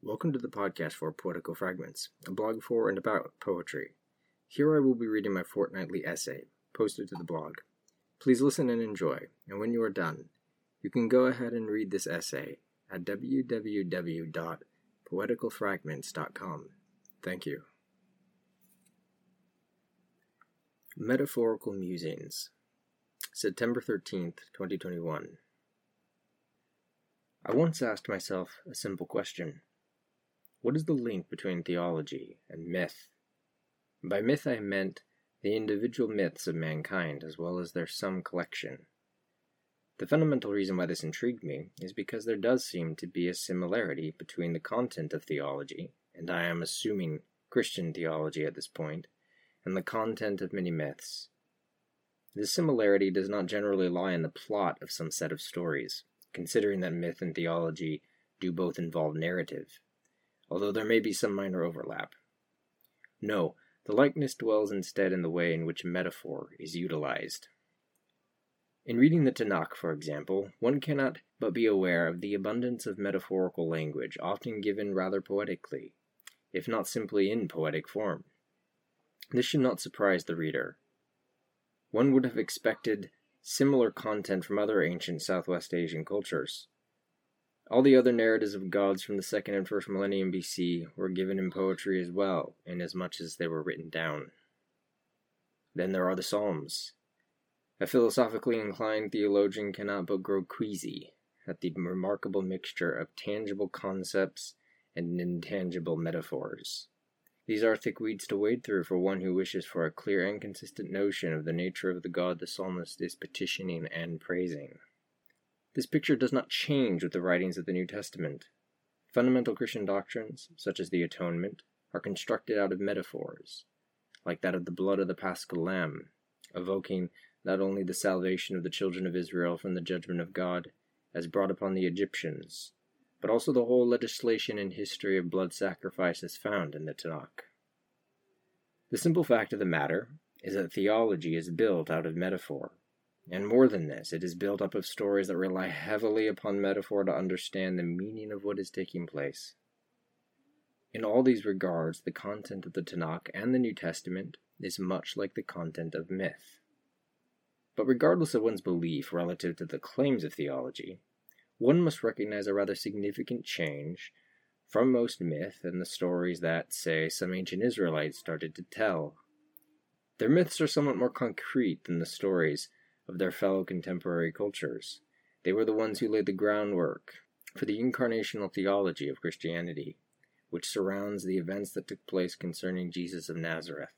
Welcome to the podcast for Poetical Fragments, a blog for and about poetry. Here I will be reading my fortnightly essay, posted to the blog. Please listen and enjoy, and when you are done, you can go ahead and read this essay at www.poeticalfragments.com. Thank you. Metaphorical Musings, September 13th, 2021. I once asked myself a simple question What is the link between theology and myth? By myth I meant the individual myths of mankind as well as their sum collection. The fundamental reason why this intrigued me is because there does seem to be a similarity between the content of theology, and I am assuming Christian theology at this point, and the content of many myths. This similarity does not generally lie in the plot of some set of stories, considering that myth and theology do both involve narrative, although there may be some minor overlap. No, the likeness dwells instead in the way in which metaphor is utilized. In reading the Tanakh, for example, one cannot but be aware of the abundance of metaphorical language, often given rather poetically, if not simply in poetic form. This should not surprise the reader. One would have expected similar content from other ancient Southwest Asian cultures. All the other narratives of gods from the second and first millennium BC were given in poetry as well, inasmuch as they were written down. Then there are the Psalms. A philosophically inclined theologian cannot but grow queasy at the remarkable mixture of tangible concepts and intangible metaphors. These are thick weeds to wade through for one who wishes for a clear and consistent notion of the nature of the God the psalmist is petitioning and praising. This picture does not change with the writings of the New Testament. Fundamental Christian doctrines, such as the atonement, are constructed out of metaphors, like that of the blood of the paschal lamb, evoking not only the salvation of the children of Israel from the judgment of God, as brought upon the Egyptians, but also the whole legislation and history of blood sacrifices found in the Tanakh. The simple fact of the matter is that theology is built out of metaphor, and more than this, it is built up of stories that rely heavily upon metaphor to understand the meaning of what is taking place. In all these regards, the content of the Tanakh and the New Testament is much like the content of myth. But regardless of one's belief relative to the claims of theology, one must recognize a rather significant change from most myth and the stories that, say, some ancient Israelites started to tell. Their myths are somewhat more concrete than the stories of their fellow contemporary cultures. They were the ones who laid the groundwork for the incarnational theology of Christianity, which surrounds the events that took place concerning Jesus of Nazareth.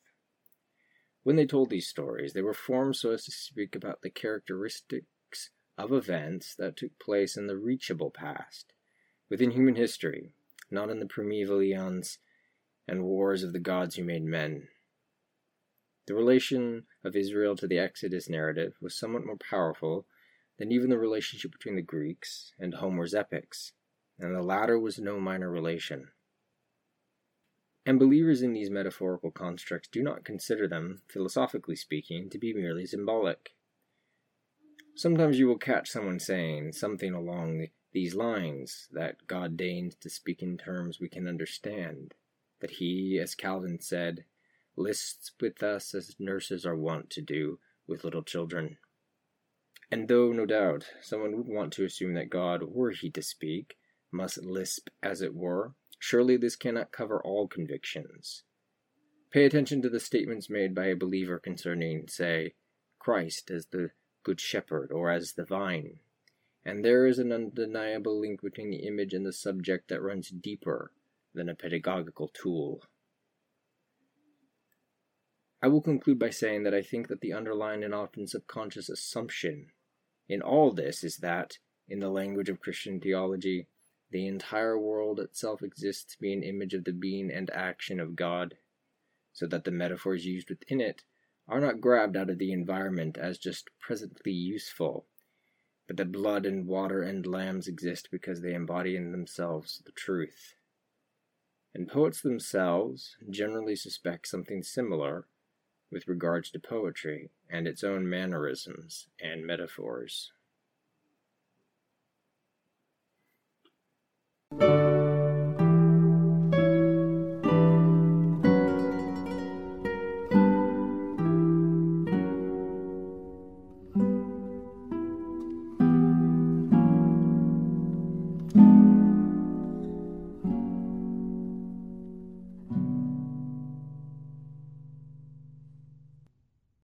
When they told these stories, they were formed so as to speak about the characteristics of events that took place in the reachable past, within human history, not in the primeval eons and wars of the gods who made men. The relation of Israel to the Exodus narrative was somewhat more powerful than even the relationship between the Greeks and Homer's epics, and the latter was no minor relation. And believers in these metaphorical constructs do not consider them, philosophically speaking, to be merely symbolic. Sometimes you will catch someone saying something along these lines that God deigns to speak in terms we can understand, that He, as Calvin said, lists with us as nurses are wont to do with little children. And though, no doubt, someone would want to assume that God, were He to speak, must lisp as it were, surely this cannot cover all convictions. Pay attention to the statements made by a believer concerning, say, Christ as the Good Shepherd, or as the vine. And there is an undeniable link between the image and the subject that runs deeper than a pedagogical tool. I will conclude by saying that I think that the underlying and often subconscious assumption in all this is that, in the language of Christian theology, the entire world itself exists to be an image of the being and action of God, so that the metaphors used within it are not grabbed out of the environment as just presently useful, but that blood and water and lambs exist because they embody in themselves the truth. And poets themselves generally suspect something similar with regards to poetry and its own mannerisms and metaphors.